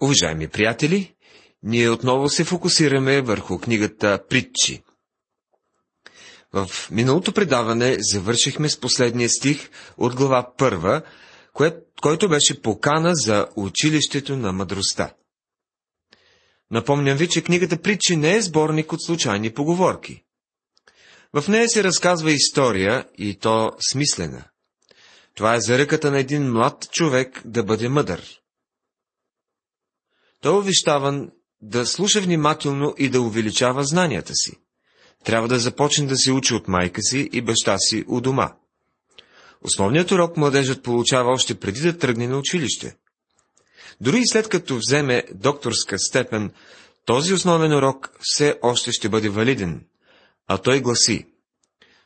Уважаеми приятели, ние отново се фокусираме върху книгата Притчи. В миналото предаване завършихме с последния стих от глава първа, кое, който беше покана за училището на мъдростта. Напомням ви, че книгата Притчи не е сборник от случайни поговорки. В нея се разказва история и то смислена. Това е заръката на един млад човек да бъде мъдър. Той е увещаван да слуша внимателно и да увеличава знанията си. Трябва да започне да се учи от майка си и баща си у дома. Основният урок младежът получава още преди да тръгне на училище. Дори и след като вземе докторска степен, този основен урок все още ще бъде валиден, а той гласи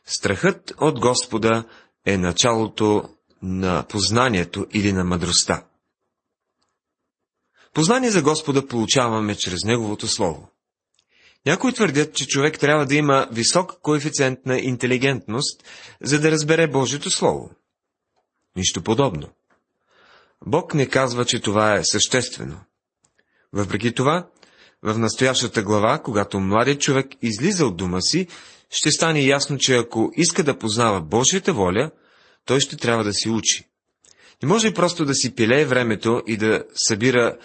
Страхът от Господа е началото на познанието или на мъдростта. Познание за Господа получаваме чрез Неговото Слово. Някои твърдят, че човек трябва да има висок коефициент на интелигентност, за да разбере Божието Слово. Нищо подобно. Бог не казва, че това е съществено. Въпреки това, в настоящата глава, когато младият човек излиза от дома си, ще стане ясно, че ако иска да познава Божията воля, той ще трябва да си учи. Не може просто да си пилее времето и да събира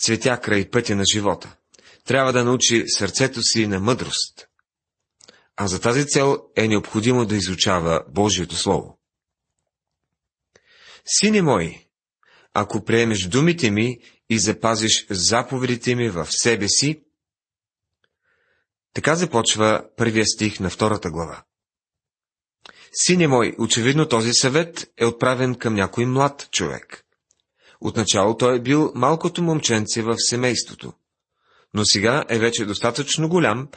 цветя край пътя на живота. Трябва да научи сърцето си на мъдрост. А за тази цел е необходимо да изучава Божието Слово. Сине мой, ако приемеш думите ми и запазиш заповедите ми в себе си, така започва първия стих на втората глава. Сине мой, очевидно този съвет е отправен към някой млад човек. Отначало той е бил малкото момченце в семейството, но сега е вече достатъчно голям,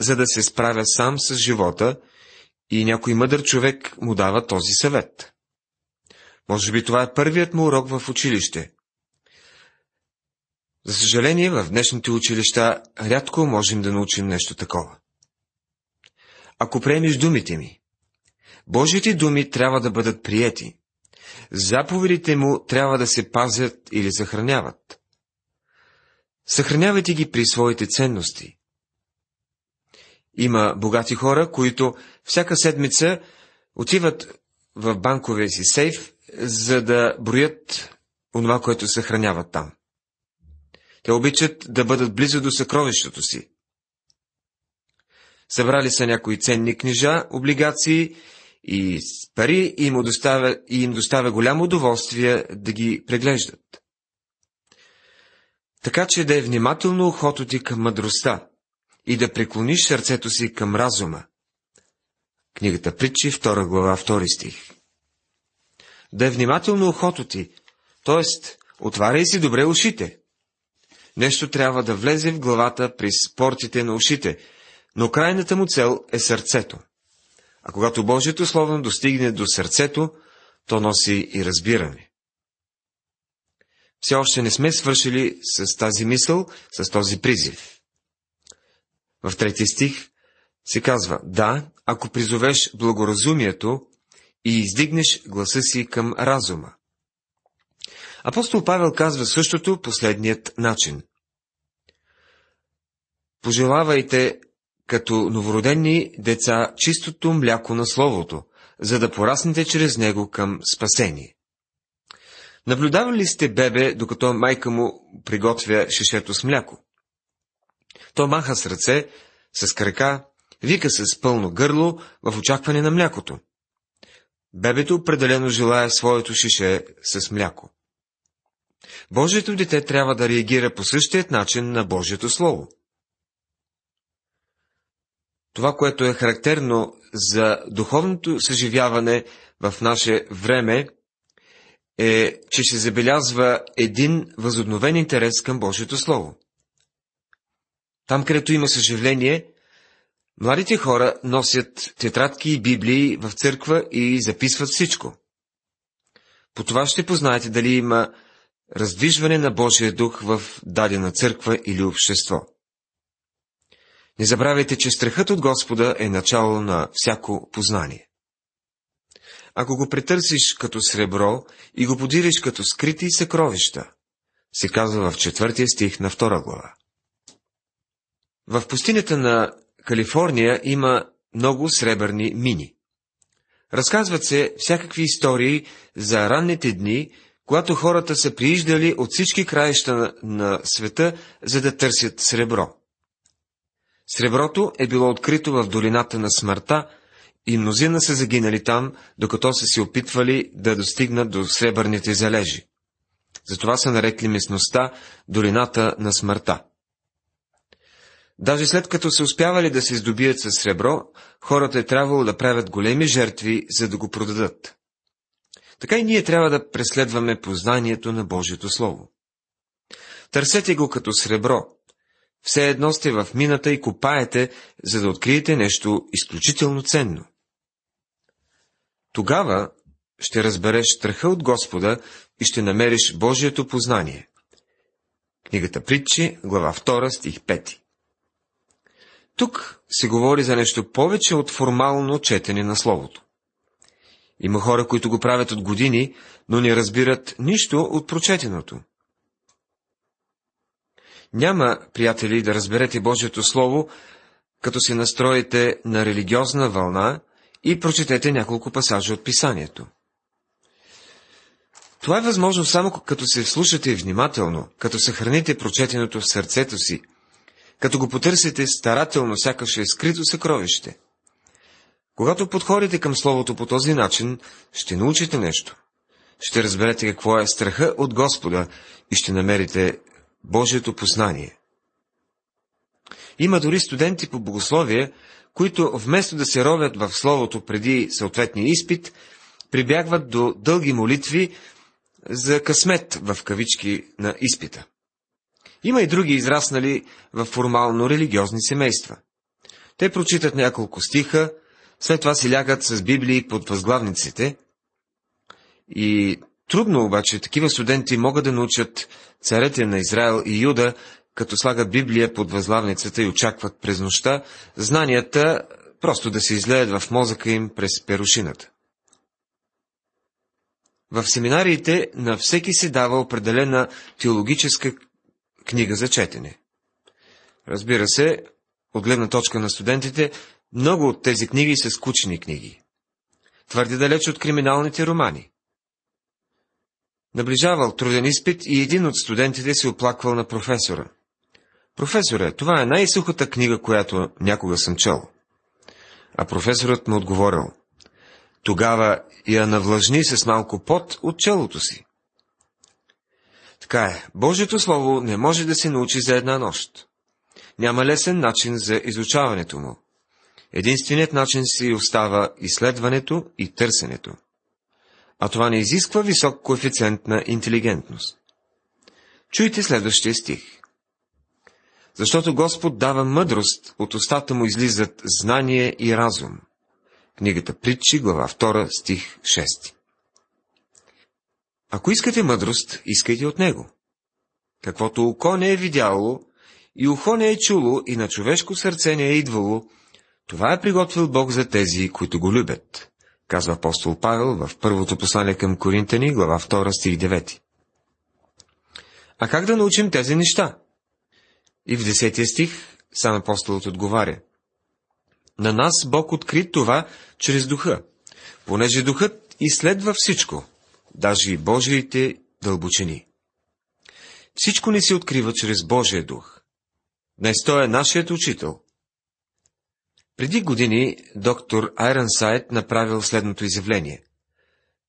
за да се справя сам с живота и някой мъдър човек му дава този съвет. Може би това е първият му урок в училище. За съжаление, в днешните училища рядко можем да научим нещо такова. Ако приемеш думите ми, Божите думи трябва да бъдат приети. Заповедите му трябва да се пазят или съхраняват. Съхранявайте ги при своите ценности. Има богати хора, които всяка седмица отиват в банковия си сейф, за да броят онова, което съхраняват там. Те обичат да бъдат близо до съкровището си. Събрали са някои ценни книжа, облигации и с пари им, доставя, и им доставя голямо удоволствие да ги преглеждат. Така че да е внимателно ухото ти към мъдростта и да преклониш сърцето си към разума. Книгата Притчи, 2 глава, 2 стих. Да е внимателно ухото ти, т.е. отваряй си добре ушите. Нещо трябва да влезе в главата при спортите на ушите, но крайната му цел е сърцето. А когато Божието Слово достигне до сърцето, то носи и разбиране. Все още не сме свършили с тази мисъл, с този призив. В трети стих се казва, да, ако призовеш благоразумието и издигнеш гласа си към разума. Апостол Павел казва същото последният начин. Пожелавайте като новородени деца чистото мляко на Словото, за да пораснете чрез него към спасение. Наблюдавали ли сте бебе, докато майка му приготвя шишето с мляко? То маха с ръце, с крака, вика с пълно гърло в очакване на млякото. Бебето определено желая своето шише с мляко. Божието дете трябва да реагира по същият начин на Божието Слово. Това, което е характерно за духовното съживяване в наше време, е, че се забелязва един възобновен интерес към Божието Слово. Там, където има съживление, младите хора носят тетрадки и библии в църква и записват всичко. По това ще познаете дали има раздвижване на Божия дух в дадена църква или общество. Не забравяйте, че страхът от Господа е начало на всяко познание. Ако го претърсиш като сребро и го подириш като скрити съкровища, се казва в четвъртия стих на втора глава. В пустинята на Калифорния има много сребърни мини. Разказват се всякакви истории за ранните дни, когато хората са прииждали от всички краища на, на света, за да търсят сребро. Среброто е било открито в долината на смъртта и мнозина са загинали там, докато са се опитвали да достигнат до сребърните залежи. Затова са нарекли местността долината на смъртта. Даже след като са успявали да се здобият с сребро, хората е трябвало да правят големи жертви, за да го продадат. Така и ние трябва да преследваме познанието на Божието Слово. Търсете го като сребро. Все едно сте в мината и копаете, за да откриете нещо изключително ценно. Тогава ще разбереш страха от Господа и ще намериш Божието познание. Книгата Притчи, глава 2, стих 5. Тук се говори за нещо повече от формално четене на Словото. Има хора, които го правят от години, но не разбират нищо от прочетеното. Няма, приятели, да разберете Божието Слово, като се настроите на религиозна вълна и прочетете няколко пасажа от Писанието. Това е възможно само като се слушате внимателно, като съхраните прочетеното в сърцето си, като го потърсите старателно, сякаш е скрито съкровище. Когато подходите към Словото по този начин, ще научите нещо. Ще разберете какво е страха от Господа и ще намерите Божието познание. Има дори студенти по богословие, които вместо да се ровят в Словото преди съответния изпит, прибягват до дълги молитви за късмет в кавички на изпита. Има и други израснали в формално религиозни семейства. Те прочитат няколко стиха, след това си лягат с Библии под възглавниците и трудно обаче такива студенти могат да научат царете на Израел и Юда, като слагат Библия под възглавницата и очакват през нощта знанията просто да се излеят в мозъка им през перушината. В семинариите на всеки се дава определена теологическа книга за четене. Разбира се, от гледна точка на студентите, много от тези книги са скучни книги. Твърде далеч от криминалните романи. Наближавал труден изпит и един от студентите се оплаквал на професора. Професоре, това е най-сухата книга, която някога съм чел. А професорът му отговорил. Тогава я навлажни с малко пот от челото си. Така е, Божието Слово не може да се научи за една нощ. Няма лесен начин за изучаването му. Единственият начин си остава изследването и търсенето. А това не изисква висок коефициент на интелигентност. Чуйте следващия стих. Защото Господ дава мъдрост, от устата му излизат знание и разум. Книгата Притчи, глава 2, стих 6. Ако искате мъдрост, искайте от него. Каквото око не е видяло, и ухо не е чуло, и на човешко сърце не е идвало, това е приготвил Бог за тези, които го любят, казва апостол Павел в първото послание към Коринтани, глава 2, стих 9. А как да научим тези неща? И в десетия стих сам апостолът отговаря. На нас Бог откри това чрез духа, понеже духът изследва всичко, даже и Божиите дълбочини. Всичко ни се открива чрез Божия дух. Днес той е нашият учител. Преди години доктор Сайт направил следното изявление.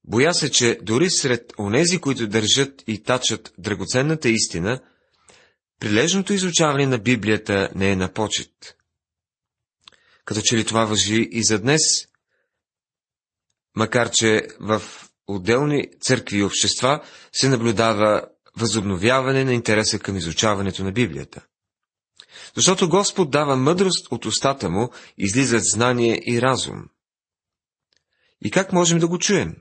Боя се, че дори сред онези, които държат и тачат драгоценната истина, прилежното изучаване на Библията не е на почет. Като че ли това въжи и за днес, макар че в отделни църкви и общества се наблюдава възобновяване на интереса към изучаването на Библията. Защото Господ дава мъдрост от устата му, излизат знание и разум. И как можем да го чуем?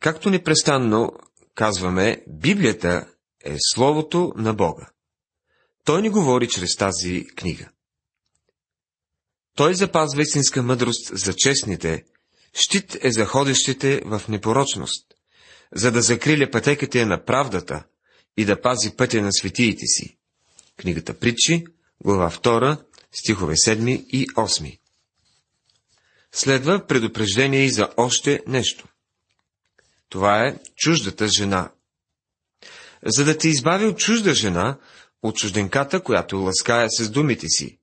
Както непрестанно казваме, Библията е Словото на Бога. Той ни говори чрез тази книга. Той запазва истинска мъдрост за честните, щит е за ходещите в непорочност, за да закриля пътеката на правдата и да пази пътя на светиите си. Книгата Притчи, глава 2, стихове 7 и 8. Следва предупреждение и за още нещо. Това е чуждата жена. За да те избави от чужда жена, от чужденката, която ласкае с думите си,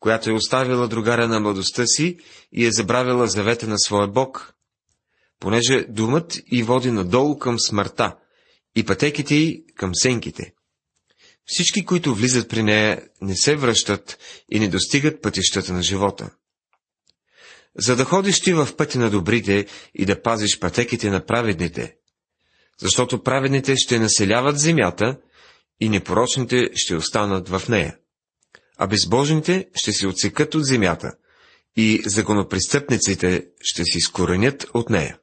която е оставила другаря на младостта си и е забравила завета на своя Бог, понеже думът и води надолу към смъртта и пътеките й към сенките. Всички, които влизат при нея, не се връщат и не достигат пътищата на живота. За да ходиш ти в пътя на добрите и да пазиш пътеките на праведните, защото праведните ще населяват земята и непорочните ще останат в нея, а безбожните ще се отсекат от земята и законопристъпниците ще се изкоренят от нея.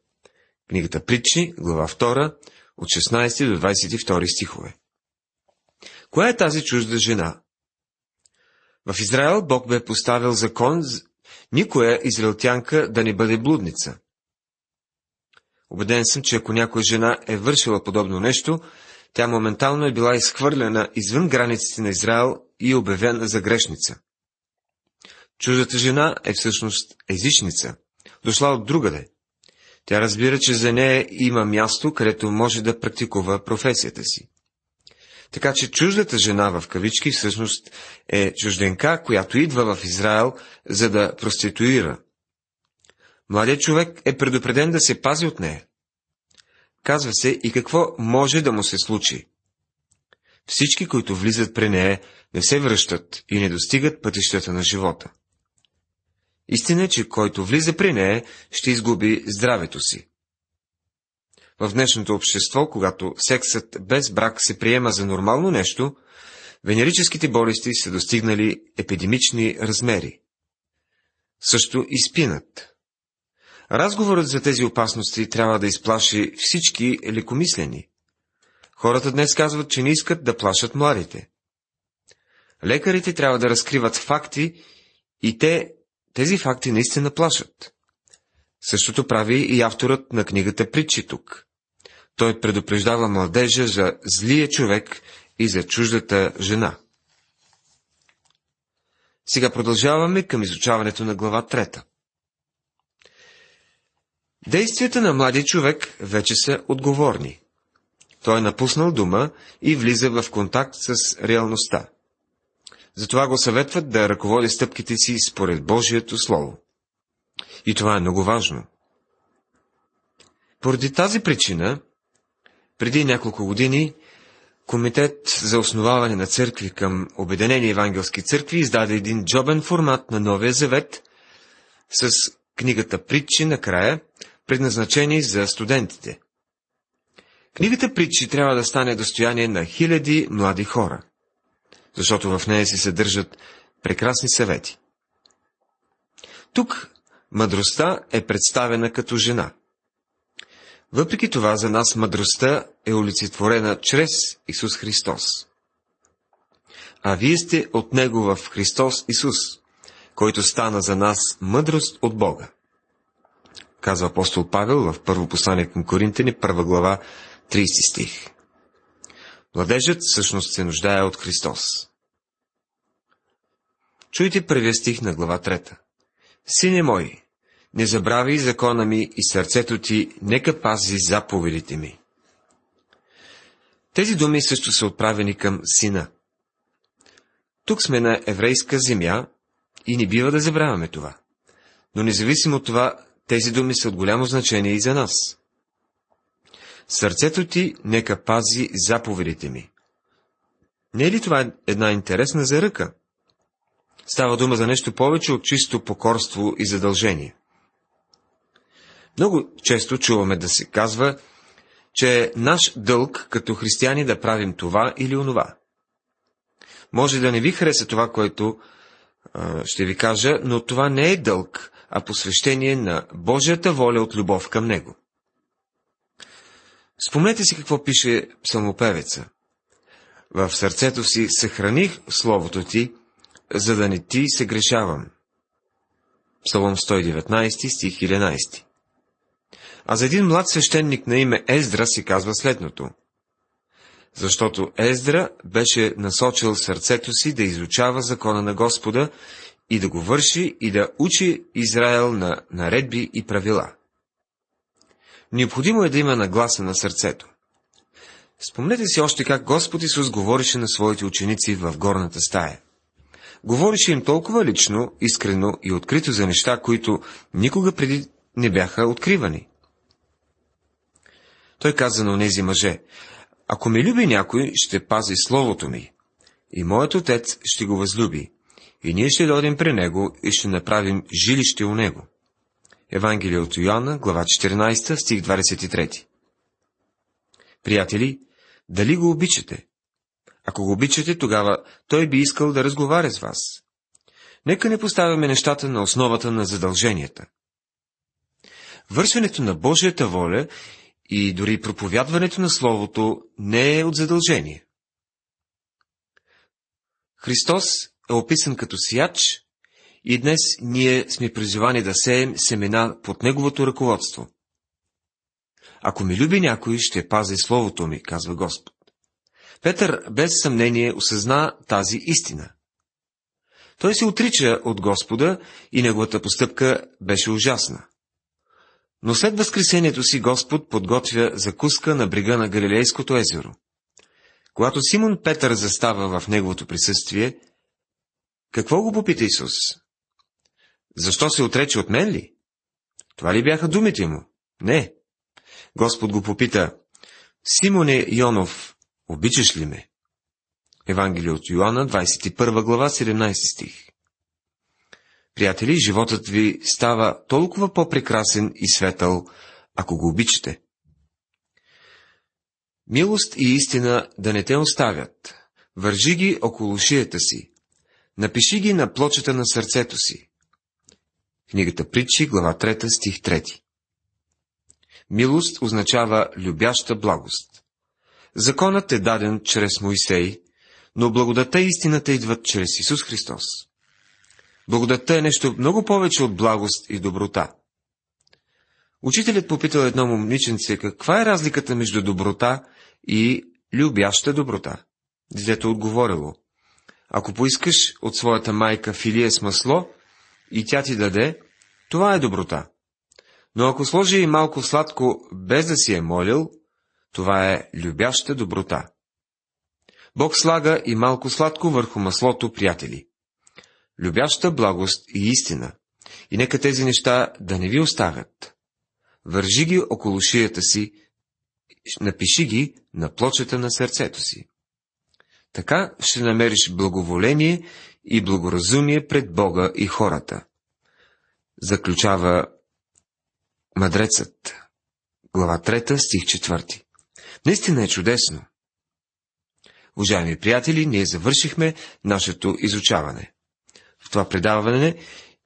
Книгата Притчи, глава 2, от 16 до 22 стихове. Коя е тази чужда жена? В Израел Бог бе поставил закон никоя израелтянка да не бъде блудница. Обеден съм, че ако някоя жена е вършила подобно нещо, тя моментално е била изхвърлена извън границите на Израел и обявена за грешница. Чуждата жена е всъщност езичница, дошла от другаде. Тя разбира, че за нея има място, където може да практикува професията си. Така че чуждата жена в кавички всъщност е чужденка, която идва в Израел, за да проституира. Младият човек е предупреден да се пази от нея. Казва се и какво може да му се случи. Всички, които влизат при нея, не се връщат и не достигат пътищата на живота. Истина е, че който влиза при нея, ще изгуби здравето си. В днешното общество, когато сексът без брак се приема за нормално нещо, венерическите болести са достигнали епидемични размери. Също и спинат. Разговорът за тези опасности трябва да изплаши всички лекомислени. Хората днес казват, че не искат да плашат младите. Лекарите трябва да разкриват факти и те, тези факти наистина плашат. Същото прави и авторът на книгата Притчи тук. Той предупреждава младежа за злия човек и за чуждата жена. Сега продължаваме към изучаването на глава трета. Действията на младия човек вече са отговорни. Той е напуснал дума и влиза в контакт с реалността. Затова го съветват да ръководи стъпките си според Божието Слово. И това е много важно. Поради тази причина, преди няколко години, Комитет за основаване на църкви към Обединени евангелски църкви издаде един джобен формат на Новия Завет с книгата Притчи накрая, предназначени за студентите. Книгата Притчи трябва да стане достояние на хиляди млади хора, защото в нея се съдържат прекрасни съвети. Тук мъдростта е представена като жена. Въпреки това за нас мъдростта е олицетворена чрез Исус Христос. А вие сте от Него в Христос Исус, който стана за нас мъдрост от Бога казва апостол Павел в първо послание към Коринтини, първа глава, 30 стих. Младежът всъщност се нуждае от Христос. Чуйте първия стих на глава трета. Сине мой, не забравяй закона ми и сърцето ти, нека пази заповедите ми. Тези думи също са отправени към сина. Тук сме на еврейска земя и не бива да забравяме това. Но независимо от това, тези думи са от голямо значение и за нас. Сърцето ти нека пази заповедите ми. Не е ли това една интересна заръка? Става дума за нещо повече от чисто покорство и задължение. Много често чуваме да се казва, че е наш дълг като християни да правим това или онова. Може да не ви хареса това, което а, ще ви кажа, но това не е дълг, а посвещение на Божията воля от любов към Него. Спомнете си какво пише псалмопевеца. В сърцето си съхраних Словото ти, за да не ти се грешавам. Псалом 119, стих 11. А за един млад свещеник на име Ездра си казва следното. Защото Ездра беше насочил сърцето си да изучава закона на Господа и да го върши и да учи Израел на наредби и правила. Необходимо е да има нагласа на сърцето. Спомнете си още как Господ Исус говореше на своите ученици в горната стая. Говореше им толкова лично, искрено и открито за неща, които никога преди не бяха откривани. Той каза на онези мъже, ако ме люби някой, ще пази словото ми. И моят отец ще го възлюби. И ние ще дойдем при него и ще направим жилище у него. Евангелие от Йоанна, глава 14, стих 23. Приятели, дали го обичате? Ако го обичате, тогава той би искал да разговаря с вас. Нека не поставяме нещата на основата на задълженията. Вършването на Божията воля и дори проповядването на Словото не е от задължение. Христос е описан като сияч и днес ние сме призовани да сеем семена под Неговото ръководство. Ако ми люби някой, ще пази Словото ми, казва Господ. Петър без съмнение осъзна тази истина. Той се отрича от Господа и неговата постъпка беше ужасна. Но след възкресението си Господ подготвя закуска на брега на Галилейското езеро. Когато Симон Петър застава в неговото присъствие, какво го попита Исус? Защо се отрече от мен ли? Това ли бяха думите му? Не. Господ го попита, Симоне Йонов, обичаш ли ме? Евангелие от Йоанна, 21 глава, 17 стих. Приятели, животът ви става толкова по-прекрасен и светъл, ако го обичате. Милост и истина да не те оставят. Вържи ги около шията си. Напиши ги на плочата на сърцето си. Книгата Притчи, глава 3, стих 3. Милост означава любяща благост. Законът е даден чрез Моисей, но благодата и истината идват чрез Исус Христос. Благодатта е нещо много повече от благост и доброта. Учителят попитал едно момиченце, каква е разликата между доброта и любяща доброта. Детето отговорило, ако поискаш от своята майка филия с масло и тя ти даде, това е доброта. Но ако сложи и малко сладко, без да си е молил, това е любяща доброта. Бог слага и малко сладко върху маслото, приятели любяща благост и истина. И нека тези неща да не ви оставят. Вържи ги около шията си, напиши ги на плочата на сърцето си. Така ще намериш благоволение и благоразумие пред Бога и хората. Заключава мъдрецът. Глава 3, стих 4. Наистина е чудесно. Уважаеми приятели, ние завършихме нашето изучаване в това предаване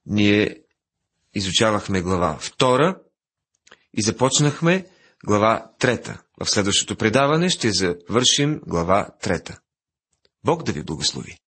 ние изучавахме глава 2 и започнахме глава 3. В следващото предаване ще завършим глава 3. Бог да ви благослови!